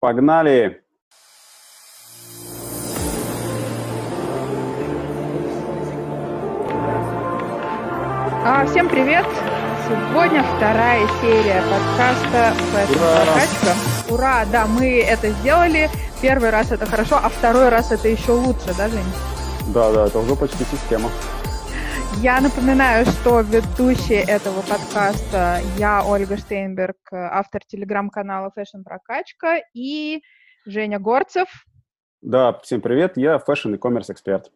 Погнали! А, всем привет! Сегодня вторая серия подкаста Fashion Ура! Да, мы это сделали. Первый раз это хорошо, а второй раз это еще лучше, да, Жень? Да, да, это уже почти система. Я напоминаю, что ведущая этого подкаста я, Ольга Штейнберг, автор телеграм-канала Fashion Прокачка, и Женя Горцев. Да, всем привет, я fashion и коммерс эксперт.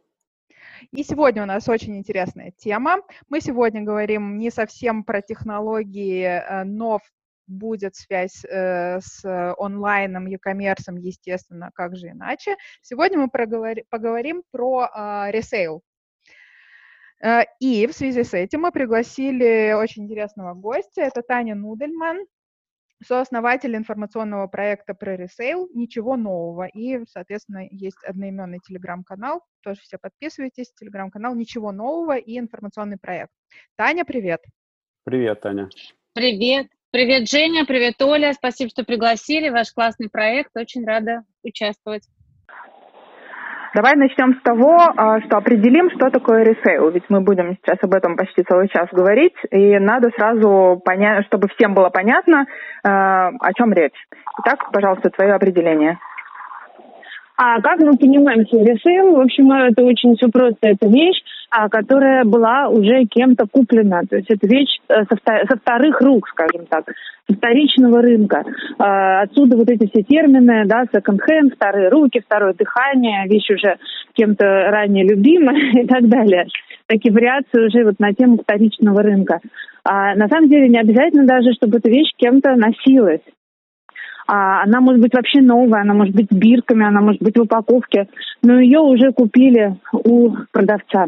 И сегодня у нас очень интересная тема. Мы сегодня говорим не совсем про технологии, э, но будет связь э, с онлайном, e-commerce, естественно, как же иначе. Сегодня мы проговори, поговорим про э, ресейл. Э, и в связи с этим мы пригласили очень интересного гостя. Это Таня Нудельман, сооснователь информационного проекта про ресейл «Ничего нового». И, соответственно, есть одноименный телеграм-канал. Тоже все подписывайтесь. Телеграм-канал «Ничего нового» и информационный проект. Таня, привет. Привет, Таня. Привет. Привет, Женя, привет, Оля. Спасибо, что пригласили. Ваш классный проект. Очень рада участвовать. Давай начнем с того, а, что определим, что такое ресейл. Ведь мы будем сейчас об этом почти целый час говорить, и надо сразу понять, чтобы всем было понятно, а, о чем речь. Итак, пожалуйста, твое определение. А как мы понимаем ресейл? В общем, это очень все просто. Это вещь, а, которая была уже кем-то куплена. То есть это вещь э, со, вторых рук, скажем так, вторичного рынка. А, отсюда вот эти все термины, да, second-hand, вторые руки, второе дыхание, вещь уже кем-то ранее любимая и так далее. Такие вариации уже вот на тему вторичного рынка. А, на самом деле не обязательно даже, чтобы эта вещь кем-то носилась. А, она может быть вообще новая, она может быть с бирками, она может быть в упаковке, но ее уже купили у продавца.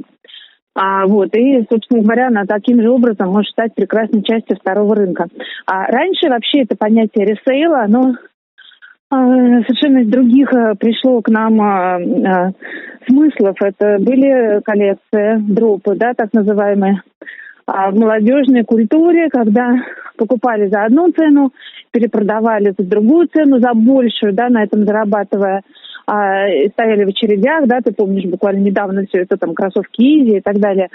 А, вот, и, собственно говоря, она таким же образом может стать прекрасной частью второго рынка. А раньше вообще это понятие ресейла, оно а, совершенно из других а, пришло к нам а, а, смыслов. Это были коллекции, дропы, да, так называемые, в молодежной культуре, когда покупали за одну цену, перепродавали за другую цену, за большую, да, на этом зарабатывая а, стояли в очередях, да, ты помнишь, буквально недавно все это, там, кроссовки Изи и так далее.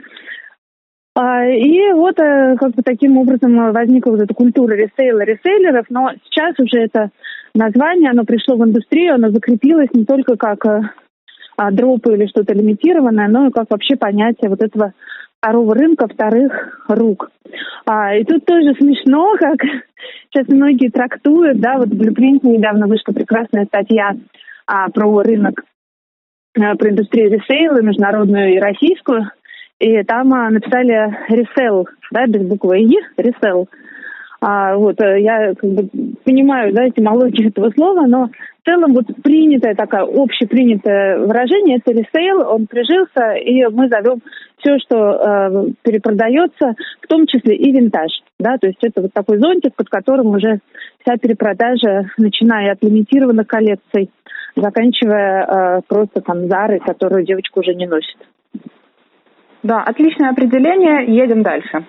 А, и вот а, как бы таким образом возникла вот эта культура ресейла, ресейлеров, но сейчас уже это название, оно пришло в индустрию, оно закрепилось не только как а, дропы или что-то лимитированное, но и как вообще понятие вот этого второго рынка, вторых рук. А, и тут тоже смешно, как сейчас многие трактуют, да, вот в Blueprint недавно вышла прекрасная статья а, про рынок, а, про индустрию ресейла, международную и российскую. И там а, написали ресейл, да, без буквы «и», ресейл. А, вот, э, я как бы понимаю, да, этимологию этого слова, но в целом вот принятое такое общепринятое выражение это ресейл, он прижился, и мы зовем все, что э, перепродается, в том числе и винтаж, да, то есть это вот такой зонтик, под которым уже вся перепродажа, начиная от лимитированных коллекций, заканчивая э, просто там Зары, которую девочка уже не носит. Да, отличное определение, едем дальше.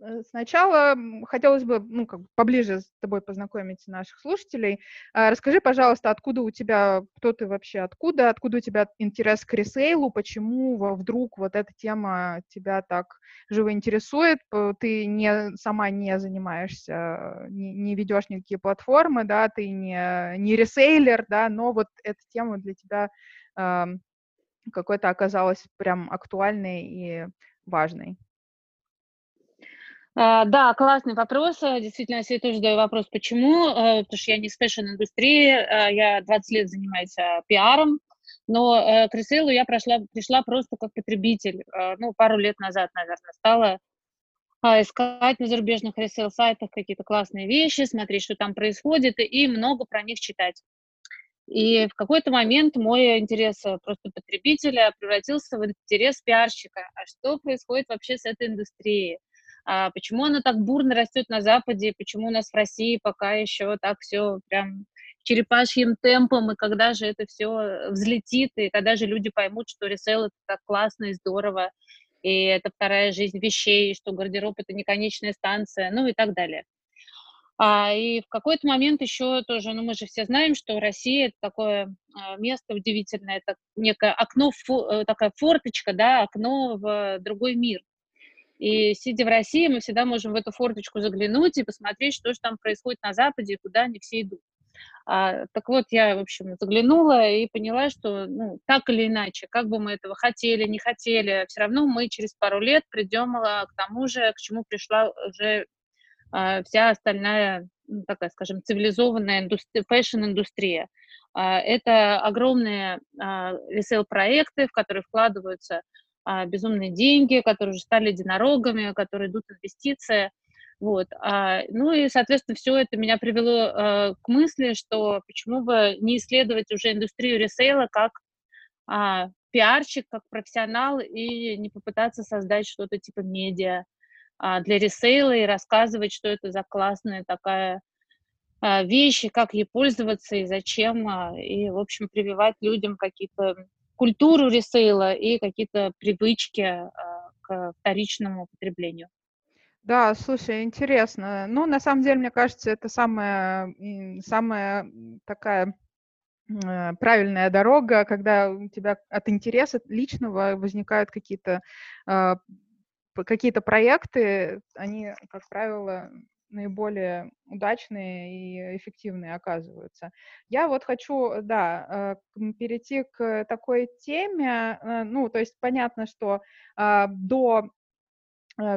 Э, сначала хотелось бы ну, как бы поближе с тобой познакомить наших слушателей. А, расскажи, пожалуйста, откуда у тебя, кто ты вообще, откуда, откуда у тебя интерес к ресейлу, почему вдруг вот эта тема тебя так живо интересует, ты не, сама не занимаешься, не, не ведешь никакие платформы, да, ты не, не ресейлер, да, но вот эта тема для тебя э, какой-то оказалась прям актуальной и важной. Э, да, классный вопрос. Э, действительно, я себе тоже задаю вопрос, почему. Э, потому что я не из фэшн-индустрии, я 20 лет занимаюсь пиаром, но к ресейлу я прошла, пришла просто как потребитель. Ну, пару лет назад, наверное, стала искать на зарубежных ресейл-сайтах какие-то классные вещи, смотреть, что там происходит, и много про них читать. И в какой-то момент мой интерес просто потребителя превратился в интерес пиарщика. А что происходит вообще с этой индустрией? А почему она так бурно растет на Западе, почему у нас в России пока еще так все прям черепашьим темпом, и когда же это все взлетит, и когда же люди поймут, что ресейл это так классно и здорово, и это вторая жизнь вещей, что гардероб это не конечная станция, ну и так далее. А, и в какой-то момент еще тоже, ну мы же все знаем, что Россия это такое а, место удивительное, это некое окно, фу, э, такая форточка, да, окно в другой мир. И сидя в России, мы всегда можем в эту форточку заглянуть и посмотреть, что же там происходит на Западе и куда они все идут. А, так вот, я, в общем, заглянула и поняла, что, ну, так или иначе, как бы мы этого хотели, не хотели, все равно мы через пару лет придем а, к тому же, к чему пришла уже а, вся остальная, ну, такая, скажем, цивилизованная индустри- фэшн-индустрия. А, это огромные а, ресейл-проекты, в которые вкладываются безумные деньги, которые уже стали единорогами, которые идут инвестиции. Вот. Ну и, соответственно, все это меня привело к мысли, что почему бы не исследовать уже индустрию ресейла как пиарщик, как профессионал и не попытаться создать что-то типа медиа, а, для ресейла и рассказывать, что это за классная такая а, вещь, как ей пользоваться и зачем, а, и, в общем, прививать людям какие-то культуру ресейла и какие-то привычки к вторичному потреблению. Да, слушай, интересно. Ну, на самом деле, мне кажется, это самая, самая такая э, правильная дорога, когда у тебя от интереса личного возникают какие-то какие-то проекты, они, как правило, наиболее удачные и эффективные оказываются. Я вот хочу, да, э, перейти к такой теме, э, ну, то есть понятно, что а, до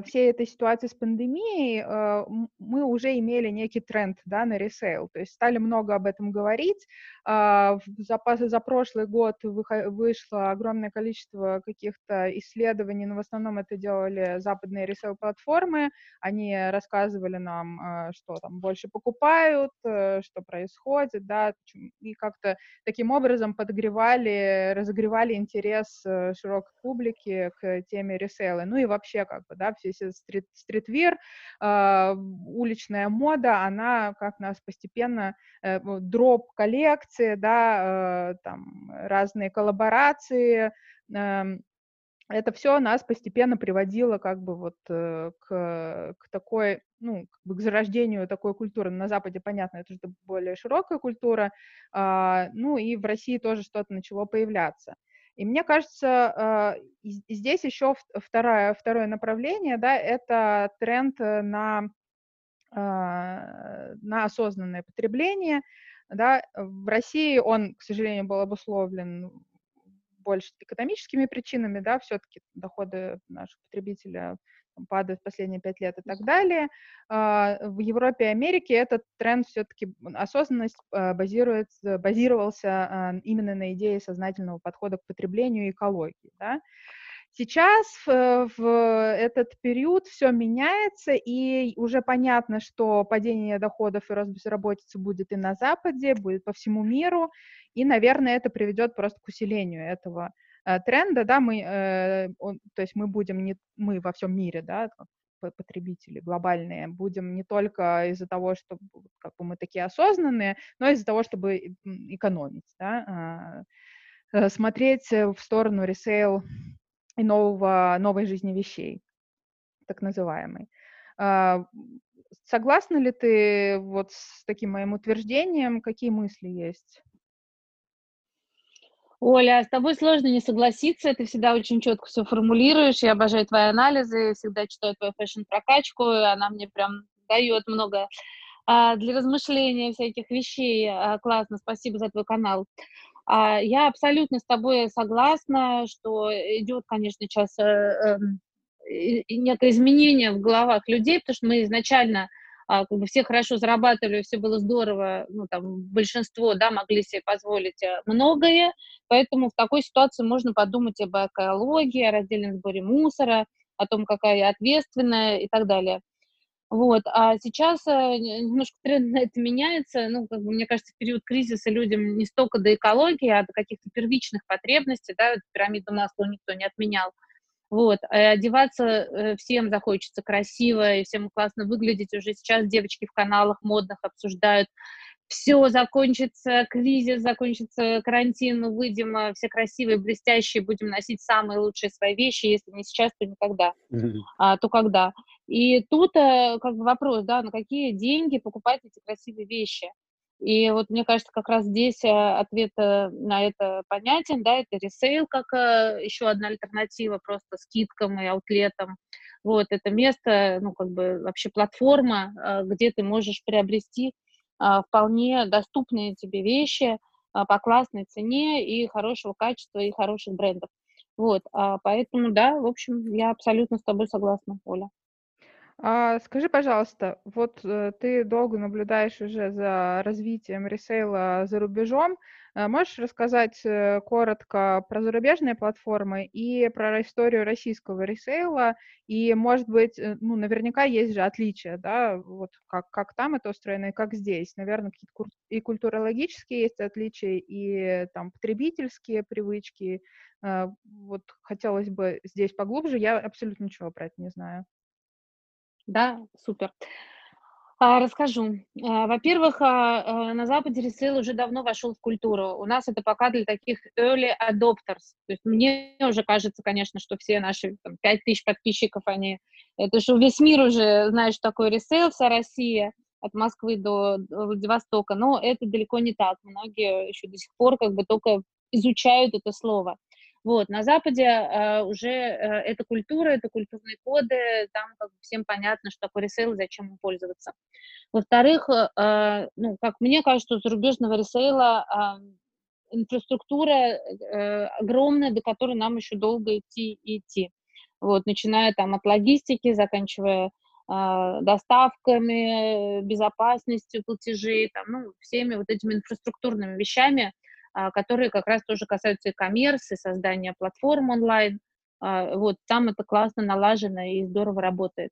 всей этой ситуации с пандемией э, мы уже имели некий тренд да, на ресейл, то есть стали много об этом говорить. А, за, за прошлый год вышло огромное количество каких-то исследований, но в основном это делали западные ресейл-платформы, они рассказывали нам, э, что там больше покупают, что происходит, да, и как-то таким образом подогревали, разогревали интерес широкой публики к теме ресейла, ну и вообще как бы, да, все стрит, стритвир, э, уличная мода, она как нас постепенно, э, дроп коллекции, да, э, там разные коллаборации, э, это все нас постепенно приводило как бы вот э, к, к такой, ну, как бы к зарождению такой культуры. На Западе, понятно, это уже более широкая культура, э, ну и в России тоже что-то начало появляться. И мне кажется, э, здесь еще второе, второе направление, да, это тренд э, на, а, на осознанное потребление. Да. В России он, к сожалению, был обусловлен больше экономическими причинами, да, все-таки доходы наших потребителя падают в последние пять лет и так далее. А, в Европе и Америке этот тренд все-таки, осознанность а, базируется, базировался именно на идее сознательного подхода к потреблению и экологии. Да? Сейчас в, в этот период все меняется, и уже понятно, что падение доходов и рост безработицы будет и на Западе, будет по всему миру, и, наверное, это приведет просто к усилению этого Э, тренда, да, мы, э, он, то есть мы будем не мы во всем мире, да, потребители глобальные, будем не только из-за того, что как бы мы такие осознанные, но из-за того, чтобы экономить, да, а, э, смотреть в сторону ресейл и нового, новой жизни вещей, так называемой. А, согласна ли ты вот с таким моим утверждением? Какие мысли есть? Оля, с тобой сложно не согласиться, ты всегда очень четко все формулируешь, я обожаю твои анализы, всегда читаю твою фэшн-прокачку, она мне прям дает много а, для размышления всяких вещей. А, классно, спасибо за твой канал. А, я абсолютно с тобой согласна, что идет, конечно, сейчас а, а, некое изменение в головах людей, потому что мы изначально как бы все хорошо зарабатывали, все было здорово, ну, там, большинство, да, могли себе позволить э, многое, поэтому в такой ситуации можно подумать об экологии, о раздельном сборе мусора, о том, какая я ответственная и так далее. Вот, а сейчас э, немножко тренд на это меняется, ну, как бы, мне кажется, в период кризиса людям не столько до экологии, а до каких-то первичных потребностей, да, пирамиду масла никто не отменял, вот, а одеваться э, всем захочется красиво, и всем классно выглядеть. Уже сейчас девочки в каналах модных обсуждают все закончится, кризис закончится, карантин, выйдем э, все красивые, блестящие, будем носить самые лучшие свои вещи, если не сейчас, то никогда, mm-hmm. а, то когда. И тут как бы вопрос, да, на какие деньги покупать эти красивые вещи. И вот мне кажется, как раз здесь э, ответ на это понятен, да, это ресейл как еще одна альтернатива просто скидкам и аутлетам. Вот, это место, ну, как бы вообще платформа, где ты можешь приобрести а, вполне доступные тебе вещи а, по классной цене и хорошего качества, и хороших брендов. Вот, а, поэтому, да, в общем, я абсолютно с тобой согласна, Оля. А, скажи, пожалуйста, вот э, ты долго наблюдаешь уже за развитием ресейла за рубежом. Э, можешь рассказать э, коротко про зарубежные платформы и про историю российского ресейла? И, может быть, ну, наверняка есть же отличия, да, вот как, как там это устроено и как здесь. Наверное, какие-то и культурологические есть отличия, и там потребительские привычки. Вот хотелось бы здесь поглубже. Я абсолютно ничего про это не знаю. Да, супер. А, расскажу. А, во-первых, а, на Западе ресейл уже давно вошел в культуру. У нас это пока для таких early adopters. То есть мне уже кажется, конечно, что все наши там, 5 тысяч подписчиков, они... Это же весь мир уже знает, что такое ресейл, вся Россия от Москвы до Владивостока, но это далеко не так. Многие еще до сих пор как бы только изучают это слово. Вот, на Западе э, уже э, эта культура, это культурные коды, там как бы всем понятно, что такое ресейл, зачем им пользоваться. Во-вторых, э, ну, как мне кажется, у зарубежного ресейла э, инфраструктура э, огромная, до которой нам еще долго идти и идти. Вот, начиная там от логистики, заканчивая э, доставками, безопасностью платежей, там, ну, всеми вот этими инфраструктурными вещами, а, которые как раз тоже касаются и коммерс, и создания платформ онлайн. А, вот, там это классно налажено и здорово работает.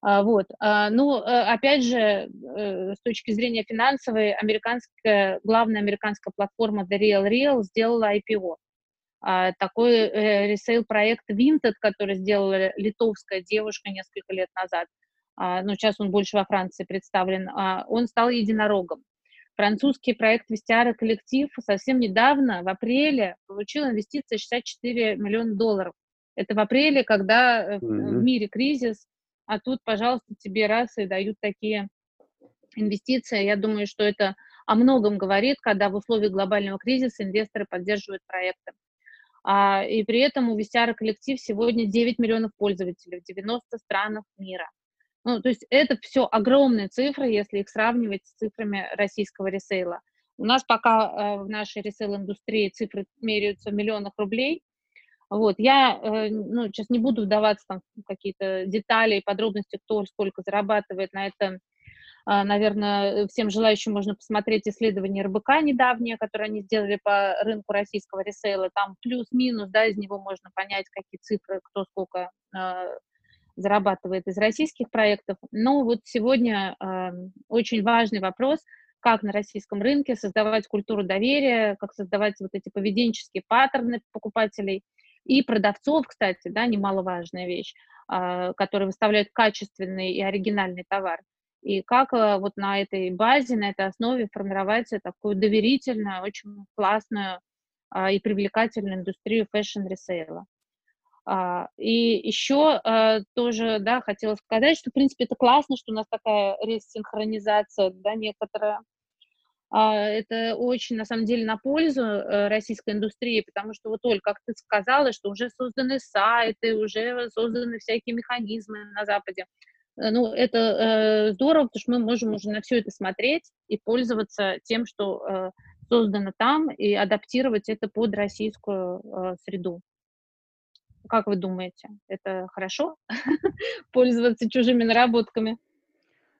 А, вот. Ну, э, опять же, э, с точки зрения финансовой, американская, главная американская платформа The Real Real сделала IPO. Такой э, ресейл-проект Vinted, который сделала литовская девушка несколько лет назад, ну, сейчас он больше во Франции представлен, он стал единорогом. Французский проект Вестиара коллектив совсем недавно, в апреле, получил инвестиции 64 миллиона долларов. Это в апреле, когда mm-hmm. в мире кризис, а тут, пожалуйста, тебе раз и дают такие инвестиции. Я думаю, что это о многом говорит, когда в условиях глобального кризиса инвесторы поддерживают проекты. А, и при этом у Вестиара коллектив сегодня 9 миллионов пользователей в 90 странах мира. Ну, то есть это все огромные цифры, если их сравнивать с цифрами российского ресейла. У нас пока э, в нашей ресейл-индустрии цифры меряются в миллионах рублей. Вот, я э, ну, сейчас не буду вдаваться там, в какие-то детали и подробности, кто сколько зарабатывает на это. Э, наверное, всем желающим можно посмотреть исследование РБК недавнее, которое они сделали по рынку российского ресейла. Там плюс-минус, да, из него можно понять, какие цифры, кто сколько э, зарабатывает из российских проектов. Но вот сегодня э, очень важный вопрос, как на российском рынке создавать культуру доверия, как создавать вот эти поведенческие паттерны покупателей и продавцов, кстати, да, немаловажная вещь, э, которые выставляют качественный и оригинальный товар. И как э, вот на этой базе, на этой основе формировать такую доверительную, очень классную э, и привлекательную индустрию фэшн-ресейла. А, и еще а, тоже, да, хотела сказать, что, в принципе, это классно, что у нас такая рассинхронизация, да, некоторая. А, это очень, на самом деле, на пользу э, российской индустрии, потому что вот, Оль, как ты сказала, что уже созданы сайты, уже созданы всякие механизмы на Западе. Э, ну, это э, здорово, потому что мы можем уже на все это смотреть и пользоваться тем, что э, создано там, и адаптировать это под российскую э, среду. Как вы думаете, это хорошо пользоваться чужими наработками?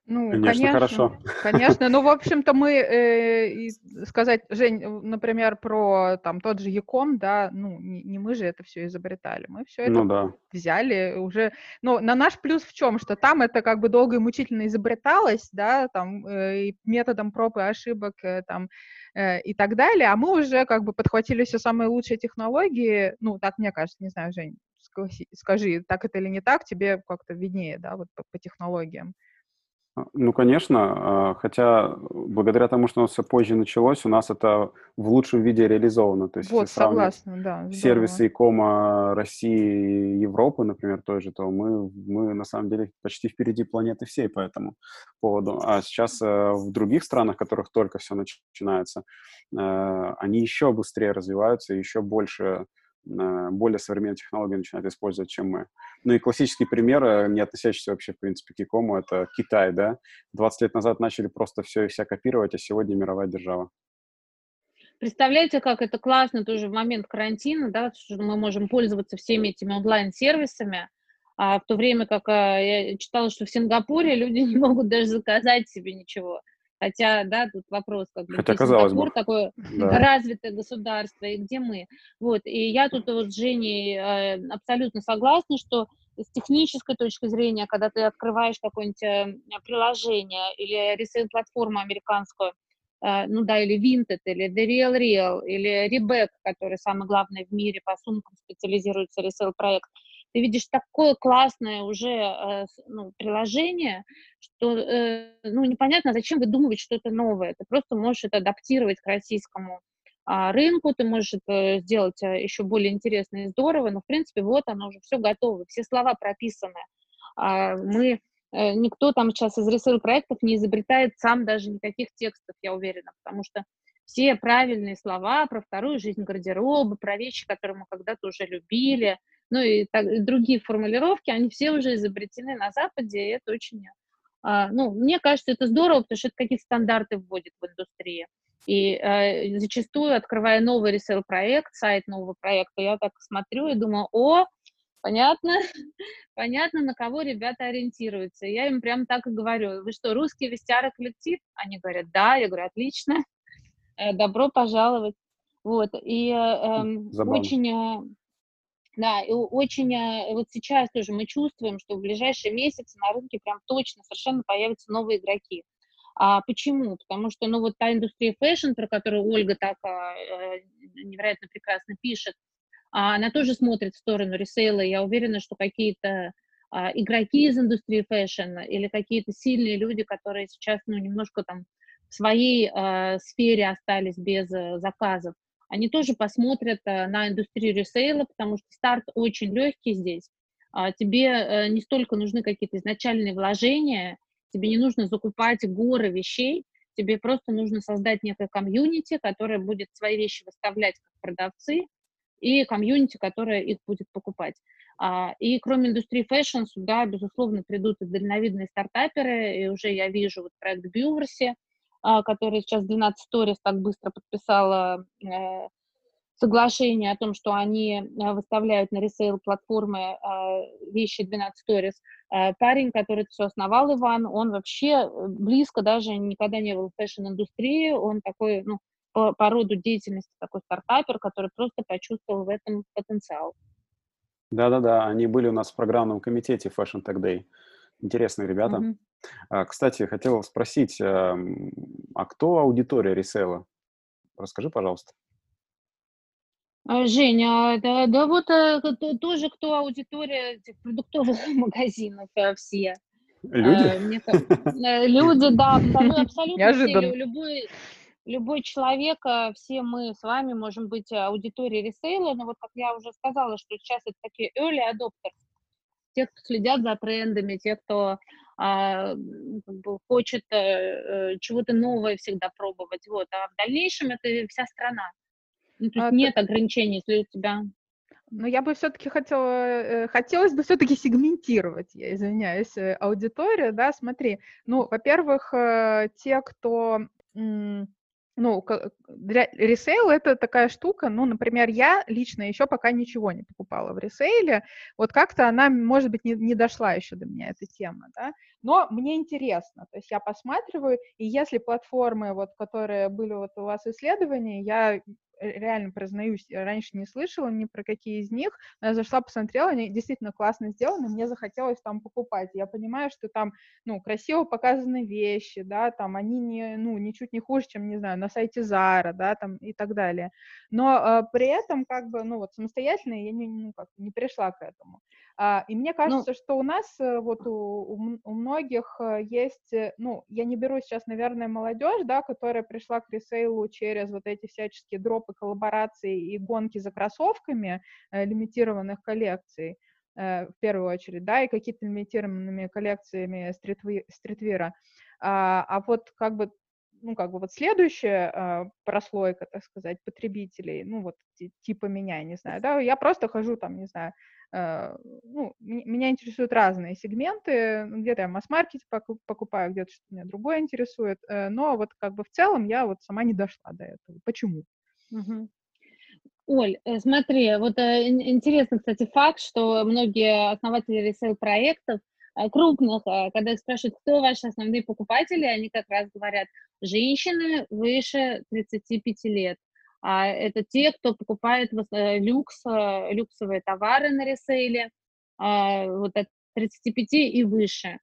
Ну, конечно, конечно, хорошо. Конечно. Ну, в общем-то, мы э, сказать, Жень, например, про там тот же Яком, да, ну, не, не мы же это все изобретали, мы все это ну, да. взяли уже. Ну, на наш плюс в чем, что там это как бы долго и мучительно изобреталось, да, там э, методом проб и ошибок, э, там э, и так далее, а мы уже как бы подхватили все самые лучшие технологии, ну, так мне кажется, не знаю, Жень, скажи, так это или не так, тебе как-то виднее, да, вот по, по технологиям. Ну, конечно, а, хотя благодаря тому, что у нас все позже началось, у нас это в лучшем виде реализовано. То есть, вот, согласна, да. Сервисы икома России и Европы, например, той же, то мы, мы на самом деле почти впереди планеты всей по этому поводу. А сейчас э, в других странах, в которых только все начинается, э, они еще быстрее развиваются, еще больше более современные технологии начинают использовать, чем мы. Ну и классический пример, э, не относящийся вообще, в принципе, к икому, это Китай, да. 20 лет назад начали просто все и вся копировать, а сегодня мировая держава. Представляете, как это классно тоже в момент карантина, да, что мы можем пользоваться всеми этими онлайн-сервисами, а в то время как а, я читала, что в Сингапуре люди не могут даже заказать себе ничего. Хотя, да, тут вопрос, как бы, Хотя, казалось бы. такое да. развитое государство, и где мы. Вот, и я тут вот с Женей э, абсолютно согласна, что с технической точки зрения, когда ты открываешь какое-нибудь э, приложение или ресейл-платформу американскую, э, ну да, или Vinted, или The Real Real, или Reback, который самый главный в мире по сумкам специализируется ресейл-проект, ты видишь такое классное уже э, ну, приложение, что э, ну, непонятно, зачем выдумывать что-то новое. Ты просто можешь это адаптировать к российскому а, рынку, ты можешь это сделать э, еще более интересно и здорово, но, в принципе, вот оно уже все готово, все слова прописаны. А, мы никто там сейчас из ресейл-проектов не изобретает сам даже никаких текстов, я уверена, потому что все правильные слова про вторую жизнь гардероба, про вещи, которые мы когда-то уже любили, ну и, так, и другие формулировки, они все уже изобретены на Западе, и это очень, а, ну, мне кажется, это здорово, потому что это какие-то стандарты вводит в индустрии. И э, зачастую, открывая новый ресейл-проект, сайт нового проекта, я так смотрю и думаю, о, понятно, понятно, на кого ребята ориентируются. Я им прям так и говорю, вы что, русский Vestiaire Collective? Они говорят, да, я говорю, отлично, добро пожаловать. Вот, и э, эм, очень э, да, и очень э, вот сейчас тоже мы чувствуем, что в ближайшие месяцы на рынке прям точно совершенно появятся новые игроки. А почему? Потому что, ну, вот та индустрия фэшн, про которую Ольга так а, э, невероятно прекрасно пишет, а, она тоже смотрит в сторону ресейла. Я уверена, что какие-то а, игроки из индустрии фэшн или какие-то сильные люди, которые сейчас, ну, немножко там в своей а, сфере остались без а, заказов, они тоже посмотрят э, на индустрию ресейла, потому что старт очень легкий здесь. А, тебе э, не столько нужны какие-то изначальные вложения, тебе не нужно закупать горы вещей, тебе просто нужно создать некое комьюнити, которое будет свои вещи выставлять как продавцы, и комьюнити, которое их будет покупать. А, и кроме индустрии фэшн сюда, безусловно, придут и дальновидные стартаперы, и уже я вижу вот проект Бьюверси, которая сейчас 12 Storeez так быстро подписала э, соглашение о том, что они э, выставляют на ресейл-платформы э, вещи 12 Storeez. Парень, который это все основал, Иван, он вообще близко даже никогда не был в фэшн-индустрии, он такой, ну, по, по роду деятельности такой стартапер, который просто почувствовал в этом потенциал. Да-да-да, они были у нас в программном комитете Fashion Tech Day. Интересные ребята. Mm-hmm. Кстати, хотел спросить, эм, а кто аудитория ресейла? Расскажи, пожалуйста. А, Женя, да, да вот э, тоже кто аудитория этих продуктовых магазинов э, все. Люди? Э, люди, да, абсолютно Неожиданно. все, любой, любой человек, все мы с вами можем быть аудиторией ресейла, но вот как я уже сказала, что сейчас это такие early adopters, те, кто следят за трендами, те, кто а, как бы хочет э, э, чего-то новое всегда пробовать. Вот. А в дальнейшем это вся страна. Ну, то есть а, нет ты... ограничений, если у тебя... Но я бы все-таки хотела, э, хотелось бы все-таки сегментировать, я извиняюсь, аудиторию, да, смотри, ну, во-первых, те, кто ну, для ресейл это такая штука, ну, например, я лично еще пока ничего не покупала в ресейле, вот как-то она, может быть, не, не дошла еще до меня, эта тема, да, но мне интересно, то есть я посматриваю, и если платформы, вот, которые были вот у вас исследования, я реально признаюсь, раньше не слышала ни про какие из них, но я зашла, посмотрела, они действительно классно сделаны, мне захотелось там покупать. Я понимаю, что там, ну, красиво показаны вещи, да, там они не, ну, ничуть не хуже, чем, не знаю, на сайте Zara, да, там и так далее. Но э, при этом, как бы, ну, вот самостоятельно я не, ну, как, не пришла к этому. А, и мне ну кажется, ну, что у нас э, вот у, у многих э, есть, э, ну, я не беру сейчас, наверное, молодежь, да, которая пришла к ресейлу через вот эти всяческие дропы, коллаборации и гонки за кроссовками э, лимитированных коллекций, э, в первую очередь, да, и какие-то лимитированными коллекциями стритви, стритвира. А, а вот как бы ну, как бы вот следующая э, прослойка, так сказать, потребителей, ну, вот типа меня, не знаю, да, я просто хожу там, не знаю, э, ну, меня интересуют разные сегменты, ну, где-то я масс-маркете покупаю, где-то что-то меня другое интересует, э, но вот как бы в целом я вот сама не дошла до этого. Почему? Оль, э, смотри, вот э, интересный, кстати, факт, что многие основатели ресейл-проектов Э, крупных, когда спрашивают, кто ваши основные покупатели, они как раз говорят, женщины выше 35 лет. А это те, кто покупает люкс, люксовые товары на ресейле, а, вот от 35 и выше.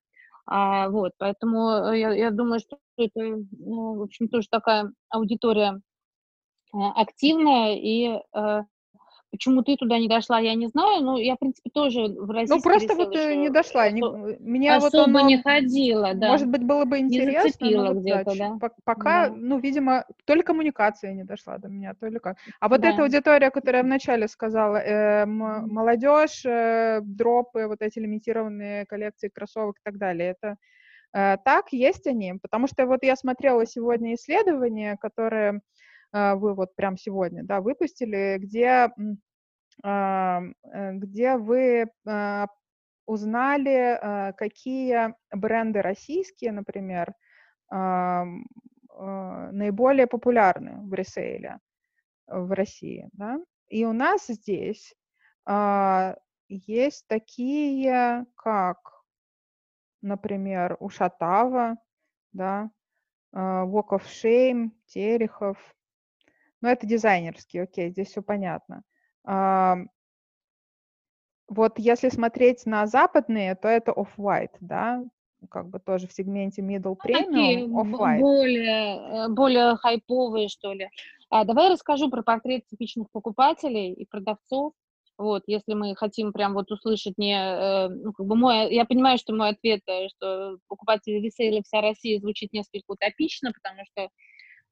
А, вот, поэтому я, я думаю, что это, ну, в общем, тоже такая аудитория активная, и Почему ты туда не дошла, я не знаю. Но я, в принципе, тоже в России. Ну, просто вот э, не дошла. Не, меня особо вот оно, не ходила, да. Может быть, было бы интересно. Не но где-то, да. Пока, да. ну, видимо, то ли коммуникация не дошла до меня, то ли как. А вот да. эта аудитория, которая я вначале сказала, э, молодежь, э, дропы, вот эти лимитированные коллекции кроссовок и так далее, это э, так, есть они. Потому что вот я смотрела сегодня исследования, которые а, вы вот прям сегодня, да, выпустили, где, а, э, где вы а, узнали, какие бренды российские, например, наиболее популярны в ресейле в России, да, и у нас здесь есть такие, как, например, Ушатава, да, Walk of Shame, Терехов, ну, это дизайнерский, окей, здесь все понятно. Вот если смотреть на западные, то это Off-White, да, как бы тоже в сегменте middle premium, Off-White. Более, э, более хайповые, что ли. А, давай расскажу про портрет типичных покупателей и продавцов. Вот, если мы хотим прям вот услышать не, э, ну, как бы мой, я понимаю, что мой ответ, э, что покупатели ресейла вся Россия звучит несколько утопично, потому что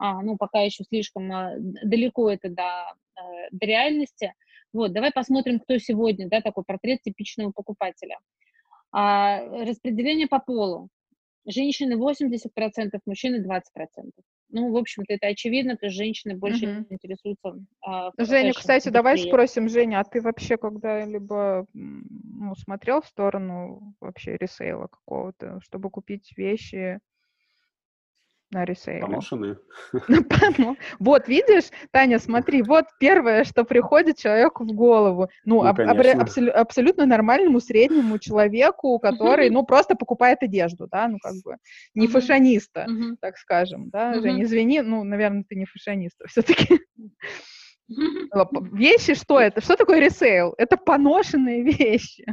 а, ну, пока еще слишком а, далеко это до, э, до реальности. Вот, давай посмотрим, кто сегодня, да, такой портрет типичного покупателя. А, распределение по полу. Женщины 80%, мужчины 20%. Ну, в общем-то, это очевидно, то есть женщины больше uh-huh. интересуются. А, Женя, кстати, давай спросим, Женя, а ты вообще когда-либо ну, смотрел в сторону вообще ресейла какого-то, чтобы купить вещи на ресейле. Поношенные. Вот, видишь, Таня, смотри, вот первое, что приходит человеку в голову. Ну, ну абсолютно нормальному среднему человеку, который, ну, просто покупает одежду, да, ну, как бы, не фашониста, так скажем, да, Жень, извини, ну, наверное, ты не фашониста все-таки. Вещи, что это? Что такое ресейл? Это поношенные вещи.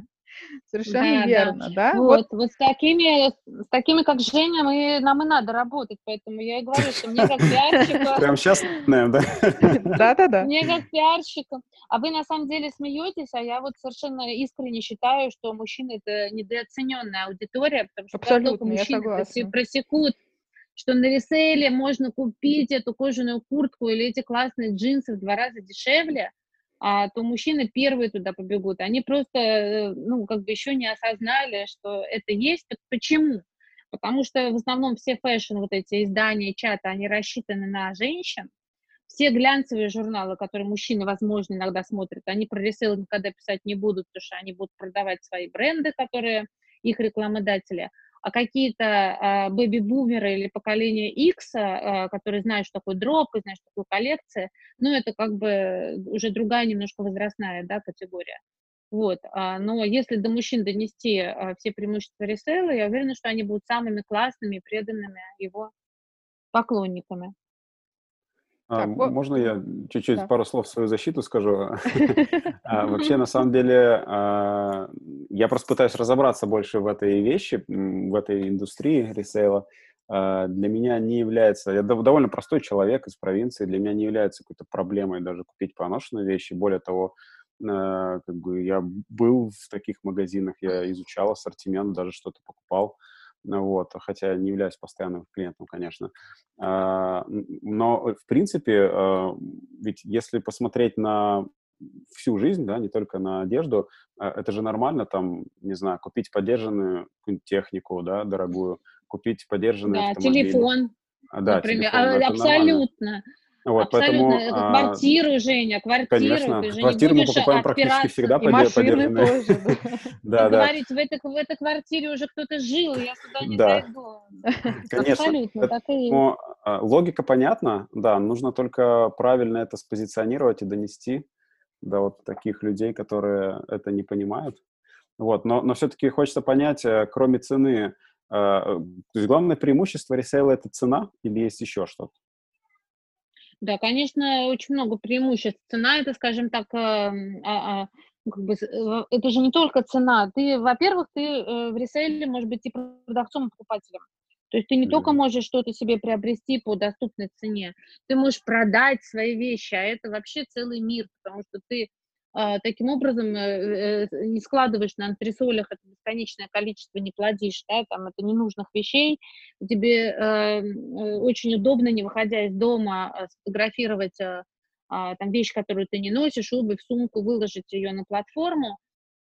Совершенно да, верно, да? да? Вот, вот. вот с такими, с такими, как Женя, мы, нам и надо работать, поэтому я и говорю, что мне как пиарщика... Прям сейчас, да? Да-да-да. Мне как пиарщика. А вы на самом деле смеетесь, а я вот совершенно искренне считаю, что мужчины — это недооцененная аудитория, потому что Абсолютно, мужчины просекут что на ресейле можно купить эту кожаную куртку или эти классные джинсы в два раза дешевле, а, то мужчины первые туда побегут. Они просто, э, ну, как бы еще не осознали, что это есть. Почему? Потому что в основном все фэшн, вот эти издания, чаты, они рассчитаны на женщин. Все глянцевые журналы, которые мужчины, возможно, иногда смотрят, они про ресейл никогда писать не будут, потому что они будут продавать свои бренды, которые их рекламодатели какие-то э, бэби-бумеры или поколение X, э, которые знают, что такое дроп, и знают, что такое коллекция, ну, это как бы уже другая немножко возрастная, да, категория. Вот, а, но если до мужчин донести а, все преимущества ресейла, я уверена, что они будут самыми классными, преданными его поклонниками. А, можно я чуть-чуть да. пару слов в свою защиту скажу? А, вообще, на самом деле, а, я просто пытаюсь разобраться больше в этой вещи, в этой индустрии ресейла. Для меня не является... Я довольно простой человек из провинции, для меня не является какой-то проблемой даже купить поношенные вещи. Более того, как бы я был в таких магазинах, я изучал ассортимент, даже что-то покупал вот, хотя не являюсь постоянным клиентом, конечно. А, но, в принципе, а, ведь если посмотреть на всю жизнь, да, не только на одежду, а, это же нормально, там, не знаю, купить поддержанную технику, да, дорогую, купить поддержанный да, автомобиль. телефон, да, например, телефон, абсолютно. Нормально. Вот, Абсолютно. Поэтому, квартиру, Женя, квартиру. Конечно, ты же квартиру мы покупаем практически всегда тоже. Да, да. Говорить, в этой, квартире уже кто-то жил, я сюда не да. зайду. Конечно. Абсолютно, так и есть. Логика понятна, да, нужно только правильно это спозиционировать и донести до вот таких людей, которые это не понимают. Вот, но, но все-таки хочется понять, э, кроме цены, э, то есть главное преимущество ресейла — это цена или есть еще что-то? Да, конечно, очень много преимуществ. Цена это, скажем так, эм, а, а, ну, как бы, э, это же не только цена. Ты, во-первых, ты э, в ресейле можешь быть и продавцом, и покупателем. То есть ты не mm-hmm. только можешь что-то себе приобрести по доступной цене, ты можешь продать свои вещи, а это вообще целый мир, потому что ты таким образом э, э, не складываешь на антресолях это бесконечное количество, не плодишь, да, там это ненужных вещей, тебе э, очень удобно, не выходя из дома, а, сфотографировать а, там вещь, которую ты не носишь, обувь, сумку, выложить ее на платформу,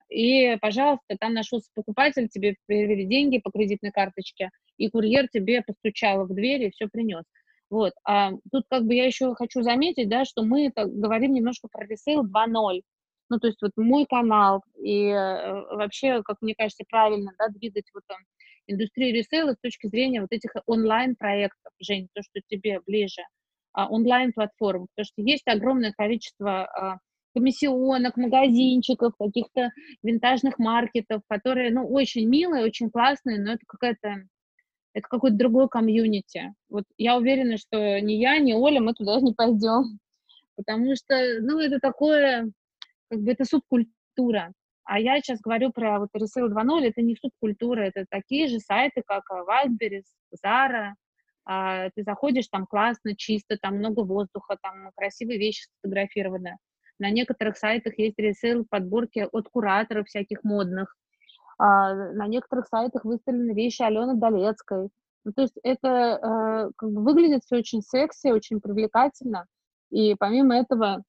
и, пожалуйста, там нашелся покупатель, тебе перевели деньги по кредитной карточке, и курьер тебе постучал в дверь и все принес. Вот. А тут как бы я еще хочу заметить, да, что мы говорим немножко про ресейл 2.0. Ну, то есть вот мой канал и э, вообще, как мне кажется, правильно, да, двигать вот там индустрию ресейла с точки зрения вот этих онлайн-проектов, Жень, то, что тебе ближе, а, онлайн-платформ, потому что есть огромное количество а, комиссионок, магазинчиков, каких-то винтажных маркетов, которые, ну, очень милые, очень классные, но это какая-то это какой-то другой комьюнити. Вот я уверена, что ни я, ни Оля, мы туда не пойдем, потому что, ну, это такое, как бы это субкультура. А я сейчас говорю про вот Resale 2.0, это не субкультура, это такие же сайты, как Wildberries, Zara, а, ты заходишь, там классно, чисто, там много воздуха, там красивые вещи сфотографированы. На некоторых сайтах есть ресейл подборки от кураторов всяких модных. А, на некоторых сайтах выставлены вещи Алены Долецкой. Ну, то есть это э, как бы выглядит все очень секси, очень привлекательно. И помимо этого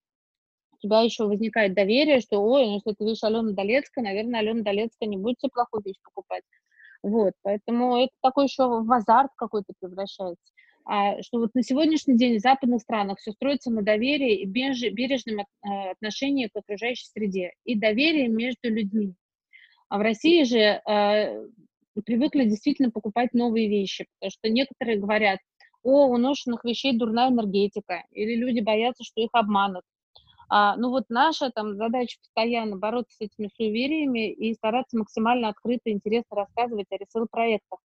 у тебя еще возникает доверие, что, ой, ну, если это вещь Алены Долецкой, наверное, Алена Долецкая не будет тебе плохую вещь покупать. Вот, поэтому это такой еще в азарт какой-то превращается. А что вот на сегодняшний день в западных странах все строится на доверии и бережном э, отношении к окружающей среде и доверии между людьми. А в России же э, привыкли действительно покупать новые вещи, потому что некоторые говорят, о, у ношенных вещей дурная энергетика, или люди боятся, что их обманут. А, ну вот наша там задача постоянно бороться с этими суевериями и стараться максимально открыто и интересно рассказывать о ресейл-проектах.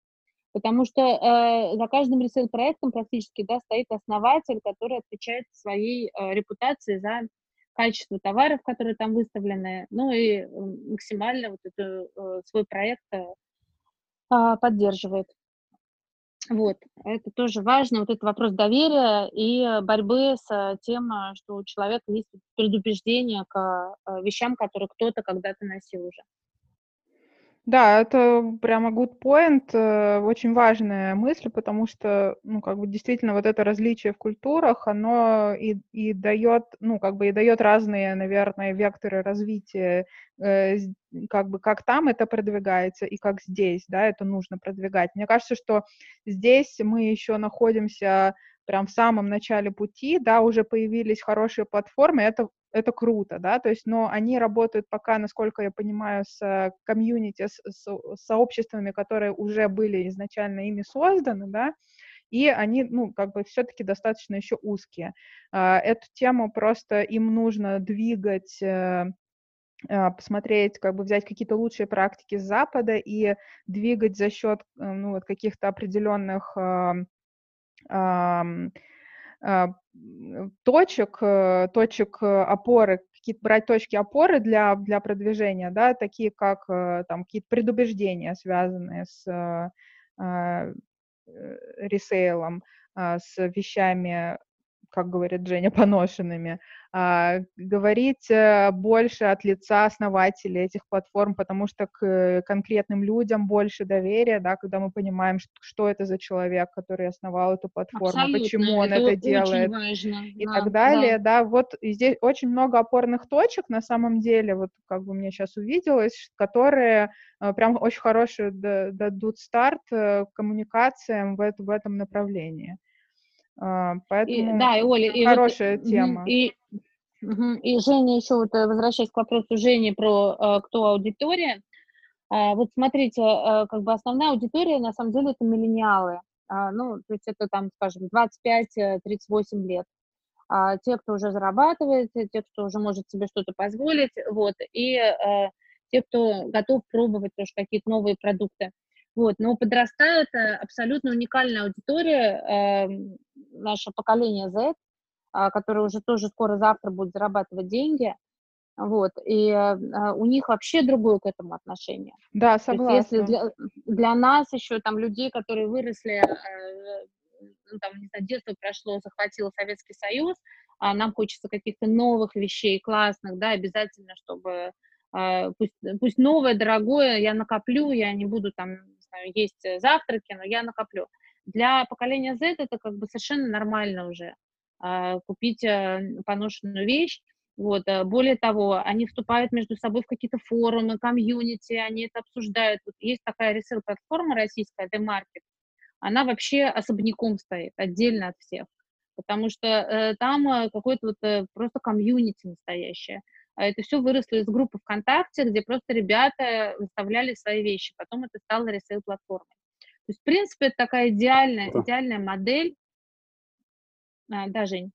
Потому что э, за каждым ресейл-проектом практически да, стоит основатель, который отвечает своей э, репутацией за качество товаров, которые там выставлены, ну и максимально вот эту, э, свой проект э, а, поддерживает. Вот, это тоже важно, вот этот вопрос доверия и борьбы с тем, что у человека есть предубеждение к вещам, которые кто-то когда-то носил уже. Да, это прямо good point, э, очень важная мысль, потому что, ну, как бы действительно вот это различие в культурах, оно и, и дает, ну, как бы и дает разные, наверное, векторы развития, э, как бы как там это продвигается и как здесь, да, это нужно продвигать. Мне кажется, что здесь мы еще находимся прям в самом начале пути, да, уже появились хорошие платформы, это это круто, да, то есть, но они работают пока, насколько я понимаю, с э, комьюнити, с, с сообществами, которые уже были изначально ими созданы, да, и они, ну, как бы все-таки достаточно еще узкие. А, эту тему просто им нужно двигать, э, а, посмотреть, как бы взять какие-то лучшие практики с Запада и двигать за счет, э, ну, вот каких-то определенных точек, точек опоры, какие-то брать точки опоры для, для продвижения, да, такие как там какие-то предубеждения, связанные с ресейлом, с вещами как говорит Женя, поношенными, а, говорить э, больше от лица основателей этих платформ, потому что к конкретным людям больше доверия, да, когда мы понимаем, что это за человек, который основал эту платформу, Абсолютно. почему он это, это делает важно. и да, так далее, да. да, вот здесь очень много опорных точек на самом деле, вот как бы мне сейчас увиделось, которые э, прям очень хорошие дадут старт э, коммуникациям в, в этом направлении. А, поэтому и, да, и Оля, и хорошая вот, тема. И, и Женя, еще вот э, возвращаясь к вопросу Жени про э, кто аудитория, а, вот смотрите, э, как бы основная аудитория на самом деле это миллениалы, а, ну, то есть это там, скажем, 25-38 лет. Те, кто уже зарабатывает, те, кто уже может себе что-то позволить, вот, и те, кто готов пробовать тоже какие-то новые продукты. Вот, но подрастает абсолютно уникальная аудитория, э, наше поколение Z, э, которое уже тоже скоро завтра будет зарабатывать деньги. Вот, и э, у них вообще другое к этому отношение. Да, согласна. если для, для нас еще там людей, которые выросли, э, ну, там, не знаю, детство прошло, захватило Советский Союз, а нам хочется каких-то новых вещей, классных, да, обязательно, чтобы э, пусть, пусть новое, дорогое, я накоплю, я не буду там есть э, завтраки, но я накоплю. Для поколения Z это как бы совершенно нормально уже а, купить э, поношенную вещь. Вот. Э, более того, они вступают между собой в какие-то форумы, комьюнити, они это обсуждают. Вот есть такая ресейл-платформа российская, The Market, она вообще особняком стоит, отдельно от всех, потому что э, там какое-то вот э, просто комьюнити настоящее. А это все выросло из группы ВКонтакте, где просто ребята выставляли свои вещи. Потом это стало ресейл-платформой. То есть, в принципе, это такая идеальная, круто. идеальная модель. А, да, Жень?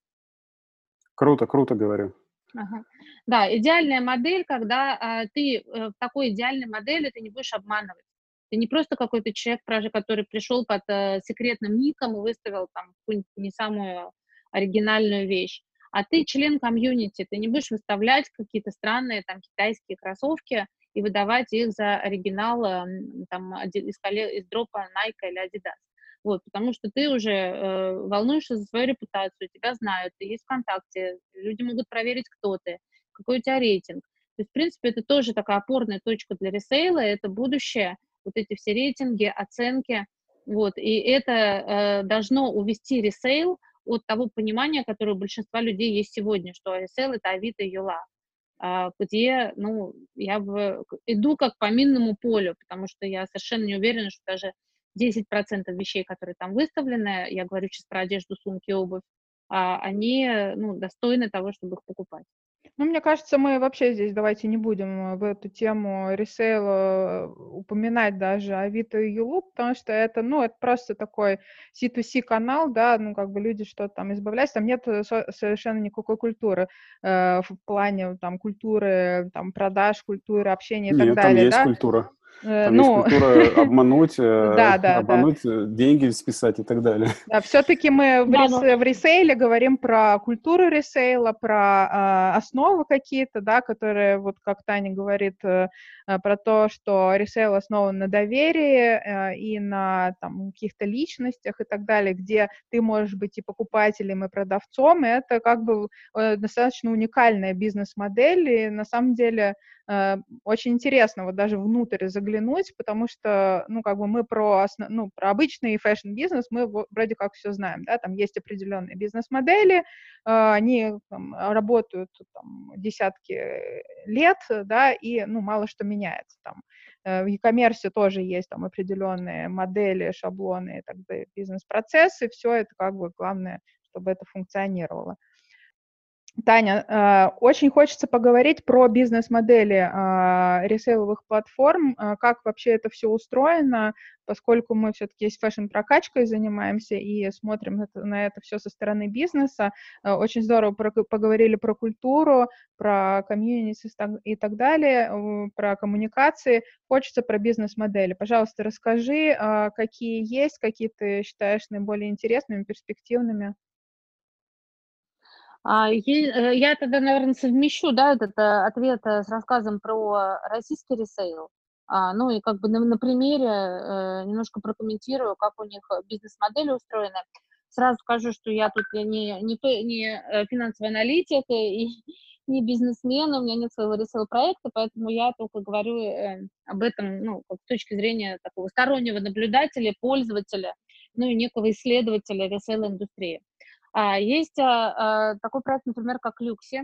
Круто, круто говорю. Ага. Да, идеальная модель, когда а, ты э, в такой идеальной модели ты не будешь обманывать. Ты не просто какой-то человек, который пришел под э, секретным ником и выставил там какую-нибудь не самую оригинальную вещь а ты член комьюнити, ты не будешь выставлять какие-то странные там китайские кроссовки и выдавать их за оригинал там, из, из дропа Nike или Adidas. Вот, потому что ты уже э, волнуешься за свою репутацию, тебя знают, ты есть ВКонтакте, люди могут проверить, кто ты, какой у тебя рейтинг. То есть, в принципе, это тоже такая опорная точка для ресейла, это будущее, вот эти все рейтинги, оценки, вот, и это э, должно увести ресейл от того понимания, которое у большинства людей есть сегодня, что ресейл — это Авито и Юла, а, где, ну, я бы иду как по минному полю, потому что я совершенно не уверена, что даже 10% вещей, которые там выставлены, я говорю сейчас про одежду, сумки, обувь, а, они, ну, достойны того, чтобы их покупать. Ну, мне кажется, мы вообще здесь давайте не будем э, в эту тему ресейла упоминать даже Авито и Юлу, потому что это, ну, это просто такой C2C канал, да, ну, как бы люди что-то там избавляются, там нет совершенно никакой культуры э, в плане там культуры, там продаж, культуры общения и нет, так далее, там есть да? культура. Э, Там ну, есть культура обмануть, э, да, да, обмануть, да. Э, деньги списать и так далее. Да, все-таки мы в, да, рес, но... в ресейле говорим про культуру ресейла, про э, основы какие-то, да, которые, вот как Таня говорит, э, про то, что ресейл основан на доверии э, и на там, каких-то личностях и так далее, где ты можешь быть и покупателем, и продавцом, и это как бы э, достаточно уникальная бизнес-модель, и на самом деле Э, очень интересно вот даже внутрь заглянуть, потому что, ну, как бы мы про, основ... ну, про обычный фэшн-бизнес мы вроде как все знаем, да, там есть определенные бизнес-модели, э, они там, работают там, десятки лет, да, и, ну, мало что меняется там. Э, в e-commerce тоже есть там определенные модели, шаблоны так бизнес-процессы, все это как бы главное, чтобы это функционировало. Таня, э, очень хочется поговорить про бизнес-модели э, ресейловых платформ, э, как вообще это все устроено, поскольку мы все-таки с фэшн-прокачкой занимаемся и смотрим на это все со стороны бизнеса. Очень здорово поговорили про культуру, про комьюнити и так далее, про коммуникации. Хочется про бизнес-модели. Пожалуйста, расскажи, какие есть, какие ты считаешь наиболее интересными, перспективными. А, э, я тогда, наверное, совмещу, да, этот э, ответ э, с рассказом про российский ресейл. А, ну и как бы на, на примере немножко прокомментирую, как у них бизнес-модели устроены. Сразу скажу, что я тут не, не, не финансовый аналитик и не бизнесмен, у меня нет своего ресейл-проекта, поэтому я только говорю об этом ну, с точки зрения такого стороннего наблюдателя, пользователя, ну и некого исследователя ресейл-индустрии. А, есть а, а, такой проект, например, как Люкси,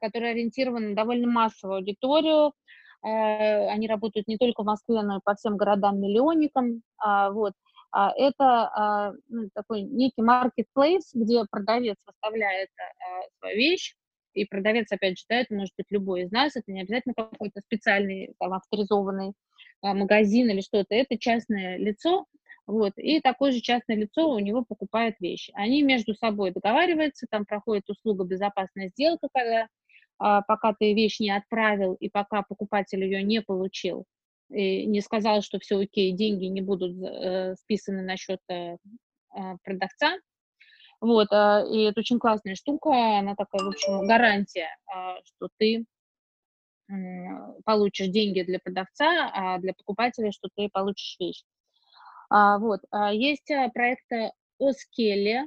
который ориентирован на довольно массовую аудиторию. Они работают не только в Москве, но и по всем городам-миллионникам. Вот. Это ну, такой некий marketplace, где продавец выставляет свою вещь, и продавец, опять же, да, это может быть любой из нас, это не обязательно какой-то специальный там, авторизованный магазин или что-то, это частное лицо, вот, и такое же частное лицо у него покупает вещи. Они между собой договариваются, там проходит услуга безопасная сделка, когда а, пока ты вещь не отправил и пока покупатель ее не получил, и не сказал, что все окей, деньги не будут э, списаны на счет э, а, продавца. Вот, э, и это очень классная штука, она такая, в общем, гарантия, э, что ты э, получишь деньги для продавца, а для покупателя, что ты получишь вещь. А, вот. А, есть а, проекты Оскелли,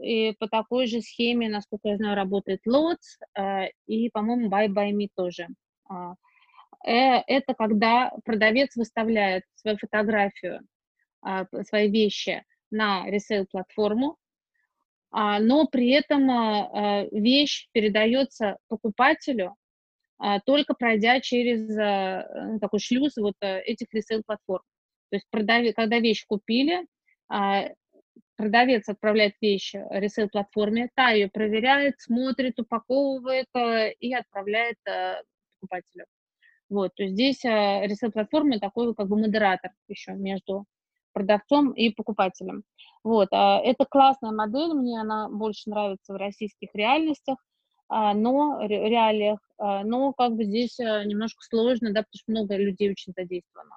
и по такой же схеме, насколько я знаю, работает Lots, и, по-моему, Buy By Me тоже. Э, это когда продавец выставляет свою фотографию, свои вещи на ресейл-платформу, но при этом вещь передается покупателю, только пройдя через такой шлюз вот э, этих ресейл-платформ. То есть продавец, когда вещь купили, а, продавец отправляет вещь ресейл-платформе, та ее проверяет, смотрит, упаковывает э, и отправляет э, покупателю. Вот, то есть здесь э, ресейл-платформа такой как бы модератор еще между продавцом и покупателем. Вот, а это классная модель, мне она больше нравится в российских реальностях, а, но реалиях, но как бы здесь немножко сложно, да, потому что много людей очень задействовано.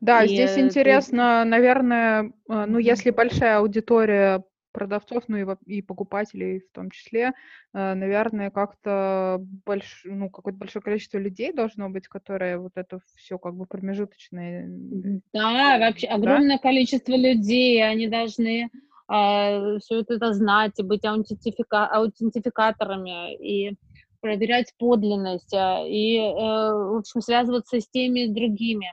Да, и здесь интересно, ты... наверное, э, ну, если большая аудитория продавцов, ну и, и покупателей в том числе, э, наверное, как-то больш, ну, какое-то большое количество людей должно быть, которые вот это все как бы промежуточные. Да, вообще да? огромное количество людей, они должны э, а, все это знать и быть аутентифика аутентификаторами и проверять подлинность а, и, э, в общем, связываться с теми и другими.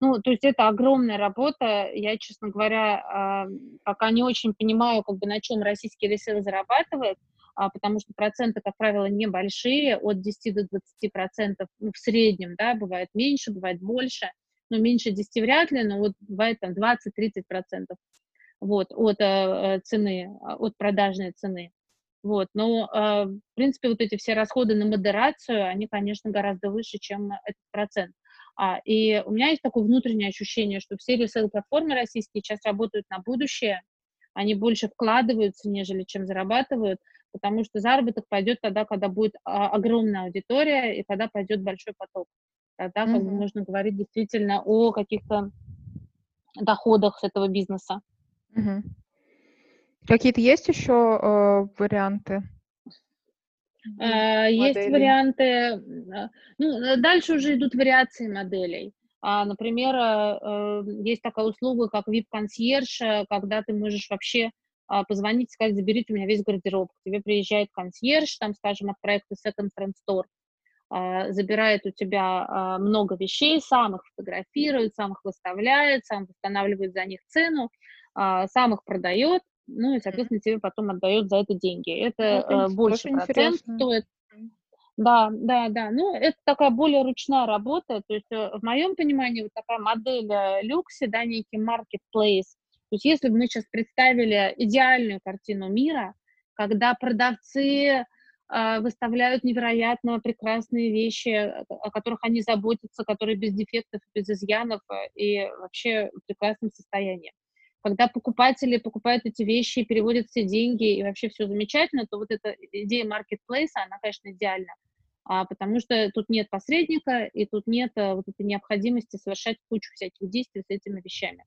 Ну, то есть это огромная работа. Я, честно говоря, а, пока не очень понимаю, как бы на чем российский ресейл зарабатывает, а, потому что проценты, как правило, небольшие, от 10 до 20 процентов ну, в среднем, да, бывает меньше, бывает больше, но меньше 10 вряд ли, но вот бывает там 20-30 процентов вот, от э, цены, от продажной цены. Вот, но, э, в принципе, вот эти все расходы на модерацию, они, конечно, гораздо выше, чем этот процент. А, и у меня есть такое внутреннее ощущение, что все ресейл-платформы российские сейчас работают на будущее, они больше вкладываются, нежели чем зарабатывают, потому что заработок пойдет тогда, когда будет а, огромная аудитория и когда пойдет большой поток. Тогда mm-hmm. как бы можно говорить действительно о каких-то доходах с этого бизнеса. Mm-hmm. Какие-то есть еще э, варианты? Uh, есть варианты, ну, э, дальше уже идут вариации моделей. А, например, э, есть такая услуга, как VIP-консьерж, когда ты можешь вообще а, позвонить, сказать, заберите у меня весь гардероб. К тебе приезжает консьерж, там, скажем, от проекта Second Trend Store, а, забирает у тебя много вещей, сам их фотографирует, сам их выставляет, сам восстанавливает за них цену, сам их продает, ну и, соответственно, тебе потом отдает за это деньги. Это ну, э, больше процент интересно. стоит. Да, да, да. Ну, это такая более ручная работа. То есть, э, в моем понимании, вот такая модель э, люкси, да, некий marketplace. То есть, если бы мы сейчас представили идеальную картину мира, когда продавцы э, выставляют невероятно прекрасные вещи, о которых они заботятся, которые без дефектов, без изъянов и вообще в прекрасном состоянии когда покупатели покупают эти вещи, переводят все деньги, и вообще все замечательно, то вот эта идея маркетплейса, она, конечно, идеальна, а, потому что тут нет посредника, и тут нет а, вот этой необходимости совершать кучу всяких действий с этими вещами.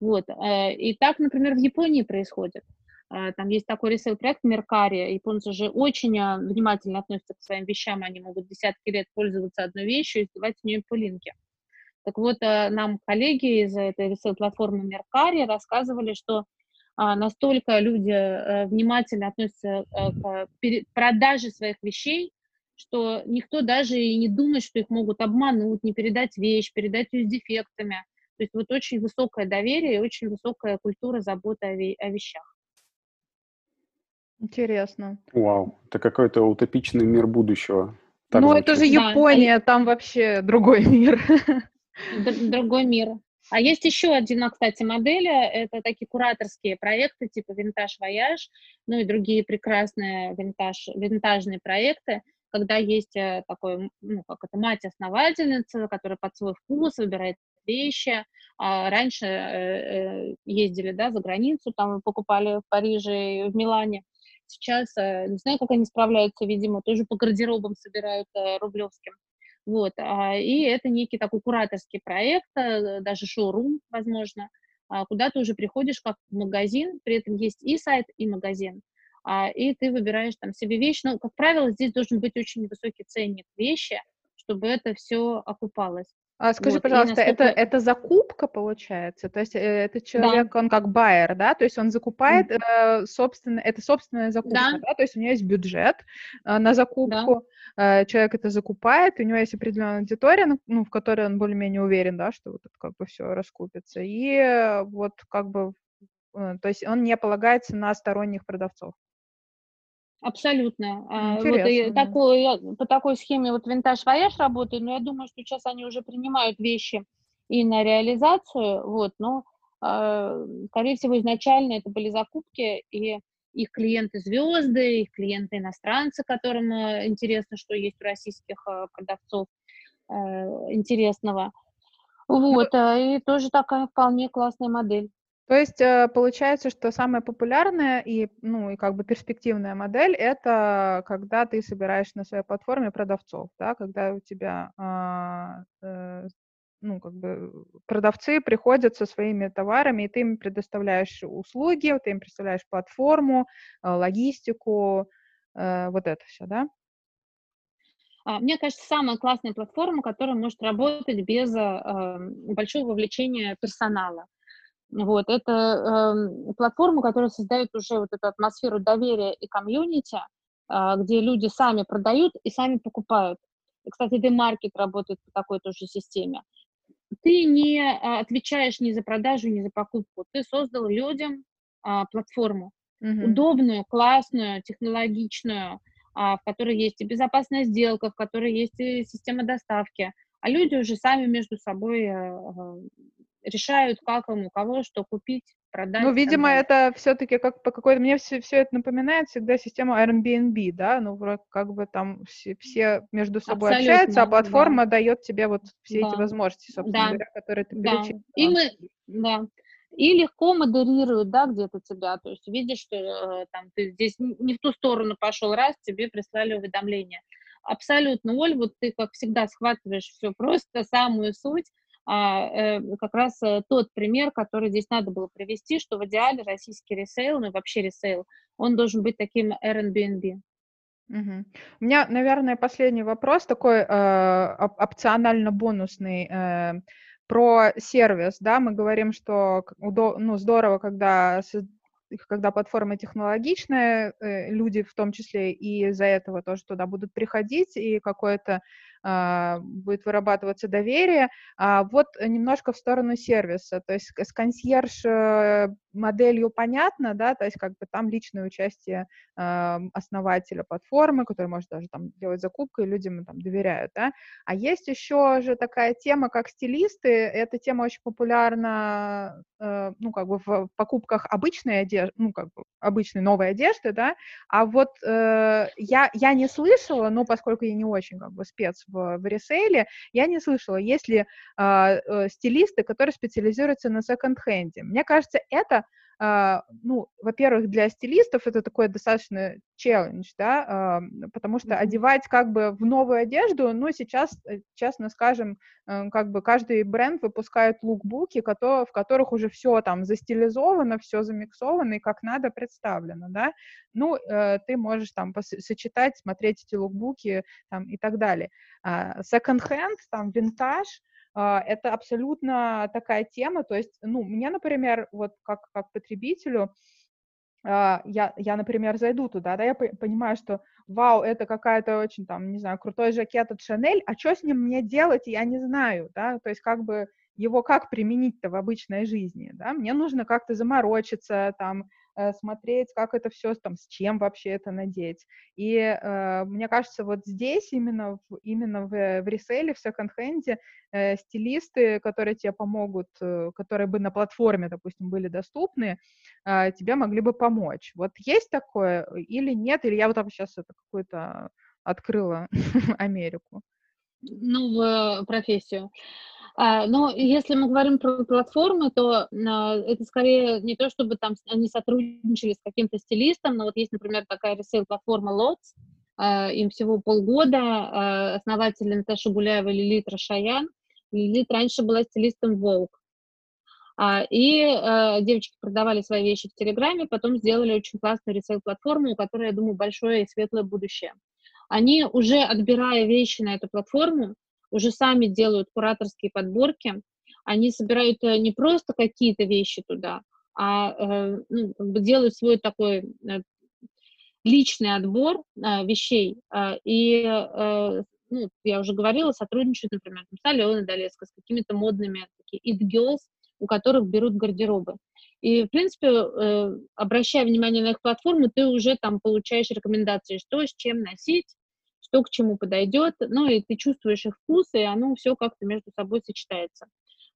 Вот. А, и так, например, в Японии происходит. Э, там есть такой ресейл-проект Меркари. Японцы же очень э, внимательно относятся к своим вещам. Они могут десятки лет пользоваться одной вещью и сдавать в нее пылинки. Так вот, нам коллеги из этой ресейл-платформы Меркари рассказывали, что настолько люди внимательно относятся к продаже своих вещей, что никто даже и не думает, что их могут обмануть, не передать вещь, передать ее с дефектами. То есть вот очень высокое доверие и очень высокая культура заботы о, ве- о вещах. Интересно. Вау, это какой-то утопичный мир будущего. Так ну, это же Япония, да. там вообще другой мир. Другой мир. А есть еще один, кстати, модели, это такие кураторские проекты, типа Vintage Voyage, ну и другие прекрасные винтаж, винтажные проекты, когда есть э, такой, ну, как это, мать-основательница, которая под свой вкус выбирает вещи. А раньше э, э, ездили, да, за границу, там покупали в Париже и в Милане. Сейчас, э, не знаю, как они справляются, видимо, тоже по гардеробам собирают э, рублевским. Вот, а, и это некий такой кураторский проект, э, даже шоурум, возможно, а, куда ты уже приходишь как в магазин, при этом есть и сайт, и магазин, а, и ты выбираешь там себе вещь. Но, как правило, здесь должен быть очень высокий ценник вещи, чтобы это все окупалось. А скажи, вот, пожалуйста, насколько... это, это закупка получается? То есть э, этот человек, да. он как байер, да? То есть он закупает э, собственно, это собственная закупка, да. да? То есть у него есть бюджет э, на закупку, да. э, человек это закупает, у него есть определенная аудитория, ну, ну в которой он более-менее уверен, да, что вот это как бы все раскупится. И э, вот как бы, э, то есть он не полагается на сторонних продавцов. Абсолютно. А, интересно, вот и да. такой, по такой схеме вот винтаж вояж работает, но я думаю, что сейчас они уже принимают вещи и на реализацию, вот, но, э, скорее всего, изначально это были закупки, и их клиенты звезды, их клиенты иностранцы, которым э, интересно, что есть у российских э, продавцов э, интересного. Ну вот, ну, и тоже такая вполне классная модель. То есть э, получается, что самая популярная и, ну, и как бы перспективная модель — это когда ты собираешь на своей платформе продавцов, да, когда у тебя а, э, ну, как бы продавцы приходят со своими товарами, и ты им предоставляешь услуги, ты им представляешь платформу, э, логистику, вот это все, да? А, мне кажется, самая классная платформа, которая может работать без большого вовлечения персонала. Вот, это э, платформа, которая создает уже вот эту атмосферу доверия и комьюнити, э, где люди сами продают и сами покупают. И, кстати, D-Market работает по такой тоже системе. Ты не а, отвечаешь ни за продажу, ни за покупку. Ты создал людям а, платформу. Mm-hmm. Удобную, классную, технологичную, а, в которой есть и безопасная сделка, в которой есть и система доставки. А люди уже сами между собой э, решают, как им, у кого что купить, продать. Ну, видимо, это все-таки как по какой-то... Мне все, все это напоминает всегда систему Airbnb, да? Ну, как бы там все, все между собой Абсолютно, общаются, а платформа да. дает тебе вот все да. эти возможности, собственно да. говоря, которые ты да. перечислила. И мы, да. И легко модерируют, да, где-то тебя, то есть видишь, что э, там ты здесь не в ту сторону пошел раз, тебе прислали уведомление. Абсолютно, Оль, вот ты, как всегда, схватываешь все просто, самую суть, как раз э, тот пример, который здесь надо было привести, что в идеале российский ресейл, ну и вообще ресейл, он должен быть таким Airbnb. Угу. У меня, наверное, последний вопрос такой э, опционально-бонусный э, про сервис, да, мы говорим, что ну, здорово, когда когда платформа технологичная, э, люди в том числе и из-за этого тоже туда будут приходить, и какое-то а, будет вырабатываться доверие. А вот немножко в сторону сервиса, то есть с консьерж э, моделью понятно, да, то есть как бы там личное участие э, основателя платформы, который может даже там делать закупку, и людям там доверяют, да. А есть еще же такая тема, как стилисты, эта тема очень популярна, э, ну, как бы в покупках обычной одежды, ну, как бы обычной новой одежды, да, а вот э, я, я не слышала, но поскольку я не очень как бы спец в, в ресейле, я не слышала, есть ли э, э, стилисты, которые специализируются на секонд-хенде. Мне кажется, это ну, во-первых, для стилистов это такой достаточно челлендж, да, а, потому что одевать как бы в новую одежду, ну, сейчас, э, честно скажем, э, как бы каждый бренд выпускает лукбуки, в которых уже все там застилизовано, все замиксовано и как надо представлено, да, ну, э, ты можешь там сочетать, смотреть эти лукбуки там и так далее. Second-hand, там, винтаж, а, это абсолютно такая тема, то есть, ну, мне, например, вот как, как потребителю, а, я, я, например, зайду туда, да, я понимаю, что, вау, это какая-то очень, там, не знаю, крутой жакет от Шанель, а что с ним мне делать, я не знаю, да, то есть как бы его как применить-то в обычной жизни, да, мне нужно как-то заморочиться, там, смотреть, как это все, там, с чем вообще это надеть. И э, мне кажется, вот здесь именно, в, именно в, в реселе, в секонд-хенде э, стилисты, которые тебе помогут, э, которые бы на платформе, допустим, были доступны, э, тебе могли бы помочь. Вот есть такое или нет? Или я вот там сейчас это какую-то открыла Америку? Новую профессию. А, но если мы говорим про платформы, то а, это скорее не то, чтобы там они сотрудничали с каким-то стилистом, но вот есть, например, такая ресейл-платформа Lots, а, им всего полгода, основатель Наташа Гуляева Лилит Рашаян. Лилит раньше была стилистом Vogue. И девочки продавали свои вещи в Телеграме, потом сделали очень классную ресейл-платформу, у которой, я думаю, большое и светлое будущее. Они уже, отбирая вещи на эту платформу, уже сами делают кураторские подборки, они собирают э, не просто какие-то вещи туда, а э, ну, делают свой такой э, личный отбор вещей. И, ну, я уже говорила, сотрудничают, например, с Аленой Долецко, с какими-то модными такие it girls, у которых берут гардеробы. И, в принципе, обращая внимание на их платформу, ты уже там получаешь рекомендации, что с чем носить, что к чему подойдет, ну и ты чувствуешь их вкус, и оно все как-то между собой сочетается.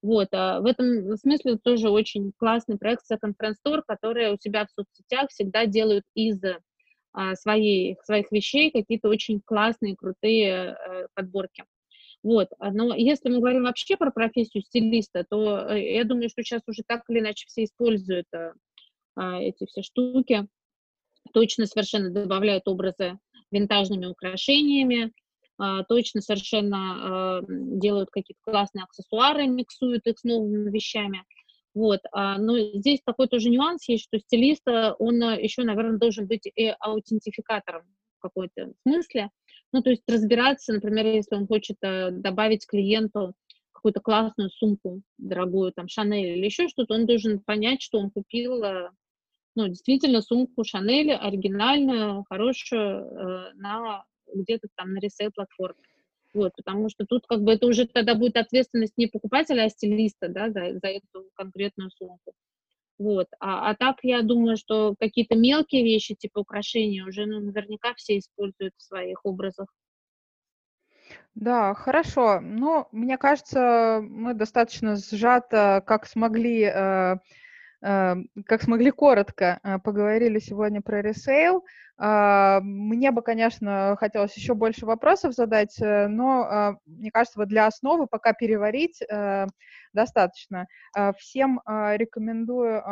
Вот, а в этом смысле тоже очень классный проект Second Friend Store, который у себя в соцсетях всегда делают из а, своей, своих вещей какие-то очень классные, крутые а, подборки. Вот, но если мы говорим вообще про профессию стилиста, то э, я думаю, что сейчас уже так или иначе все используют а, эти все штуки, точно совершенно добавляют образы винтажными украшениями, а, точно совершенно а, делают какие-то классные аксессуары, миксуют их с новыми вещами. Вот. А, но здесь такой тоже нюанс есть, что стилист, он еще, наверное, должен быть и аутентификатором в какой-то смысле. Ну, то есть разбираться, например, если он хочет добавить клиенту какую-то классную сумку дорогую, там, Шанель или еще что-то, он должен понять, что он купил ну, действительно сумку Шанель оригинальную, хорошую, э, на где-то там на ресейл-платформе. Вот, потому что тут как бы это уже тогда будет ответственность не покупателя, а стилиста, да, за, за эту конкретную сумку. Вот. А, а так я думаю, что какие-то мелкие вещи, типа украшения, уже ну, наверняка все используют в своих образах. Да, хорошо. Ну, мне кажется, мы достаточно сжато, как смогли, э, как смогли коротко э, поговорили сегодня про ресейл. А, мне бы, конечно, хотелось еще больше вопросов задать, э, но а, мне кажется, вот для основы пока переварить э, достаточно. А, всем рекомендую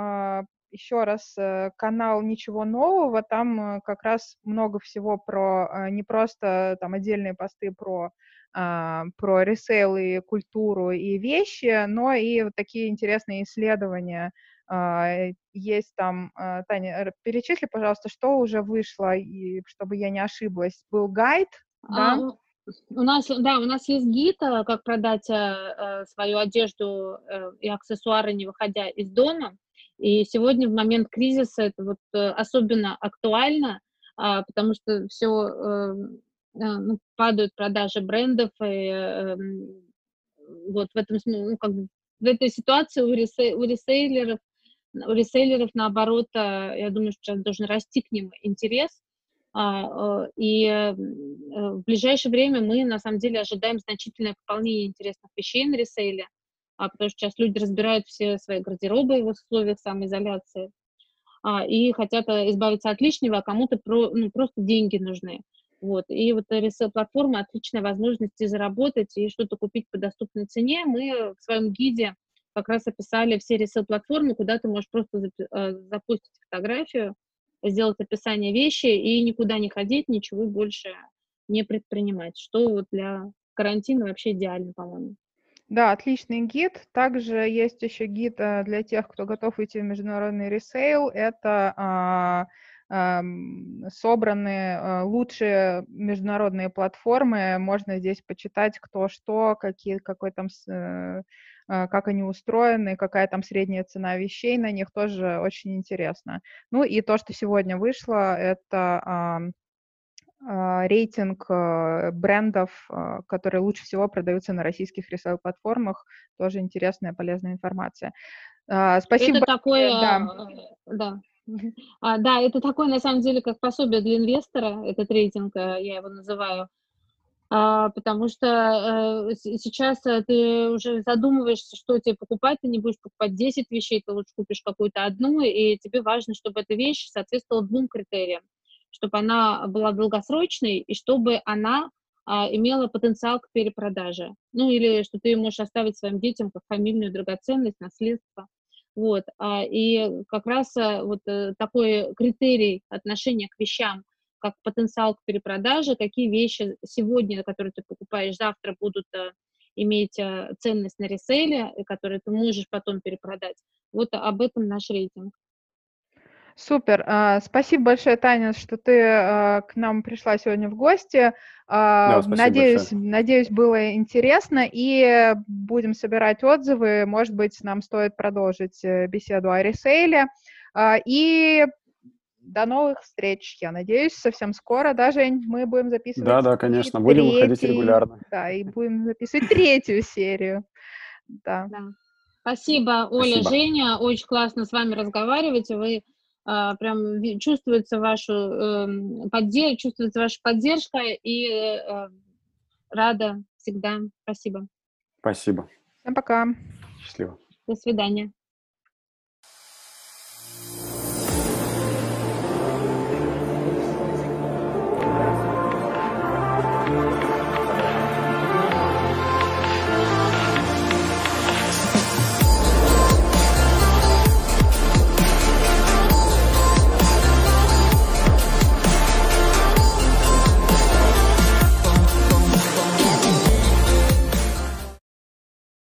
еще раз канал «Ничего нового», там как раз много всего про, не просто там отдельные посты про про ресейл и культуру и вещи, но и вот такие интересные исследования а, есть там, а, Таня, перечисли, пожалуйста, что уже вышло, и чтобы я не ошиблась. Был гайд, да? А, у нас, да, у нас есть гид, э, как продать э, э, свою одежду и аксессуары, не выходя из дома. И сегодня, в момент кризиса, это вот особенно актуально, потому что все ну, падают продажи брендов, и эм, вот в этом ну, как бы в этой ситуации у, ресей, у ресейлеров у реселлеров, наоборот, э, я думаю, что сейчас должен расти к ним интерес, а, э, и э, в ближайшее время мы, на самом деле, ожидаем значительное пополнение интересных вещей на ресейле, а, потому что сейчас люди разбирают все свои гардеробы в условиях самоизоляции а, и хотят избавиться от лишнего, а кому-то про, ну, просто деньги нужны. Вот. И вот ресейл-платформа — отличная возможность заработать и что-то купить по доступной цене. Мы в своем гиде как раз описали все ресейл-платформы, куда ты можешь просто э, запустить фотографию, сделать описание вещи и никуда не ходить, ничего больше не предпринимать, что вот для карантина вообще идеально, по-моему. Да, отличный гид. Также есть еще гид э, для тех, кто готов идти в международный ресейл. Это а, а, собраны а, лучшие международные платформы. Можно здесь почитать, кто что, какие, какой там, как они устроены, какая там средняя цена вещей на них, тоже очень интересно. Ну и то, что сегодня вышло, это а, рейтинг а, брендов, а, которые лучше всего продаются на российских ресейл-платформах. Тоже интересная, полезная информация. Спасибо. Это такое, да. да. А, да, это такое, на самом деле, как пособие для инвестора, этот рейтинг, я его называю, а, потому что э, сейчас э, ты уже задумываешься, что тебе покупать, ты не будешь покупать 10 вещей, ты лучше купишь какую-то одну, и тебе важно, чтобы эта вещь соответствовала двум критериям чтобы она была долгосрочной и чтобы она а, имела потенциал к перепродаже. Ну или что ты можешь оставить своим детям как фамильную драгоценность, наследство. Вот. А, и как раз а, вот а, такой критерий отношения к вещам, как потенциал к перепродаже, какие вещи сегодня, которые ты покупаешь, завтра будут а, иметь а, ценность на реселе, которые ты можешь потом перепродать. Вот об этом наш рейтинг. Супер. А, спасибо большое, Таня, что ты а, к нам пришла сегодня в гости. А, да, надеюсь, большое. надеюсь, было интересно. И будем собирать отзывы. Может быть, нам стоит продолжить э, беседу о ресейле. И до новых встреч, я надеюсь, совсем скоро, да, Жень, мы будем записывать. Да, да, конечно, будем третий, выходить регулярно. Да, и будем записывать третью серию. Да. да. Спасибо, Оля, Спасибо. Женя, очень классно с вами разговаривать. Вы а, прям чувствуется вашу э, поддержка, чувствуется ваша поддержка и э, рада всегда. Спасибо. Спасибо. Всем пока. Счастливо. До свидания.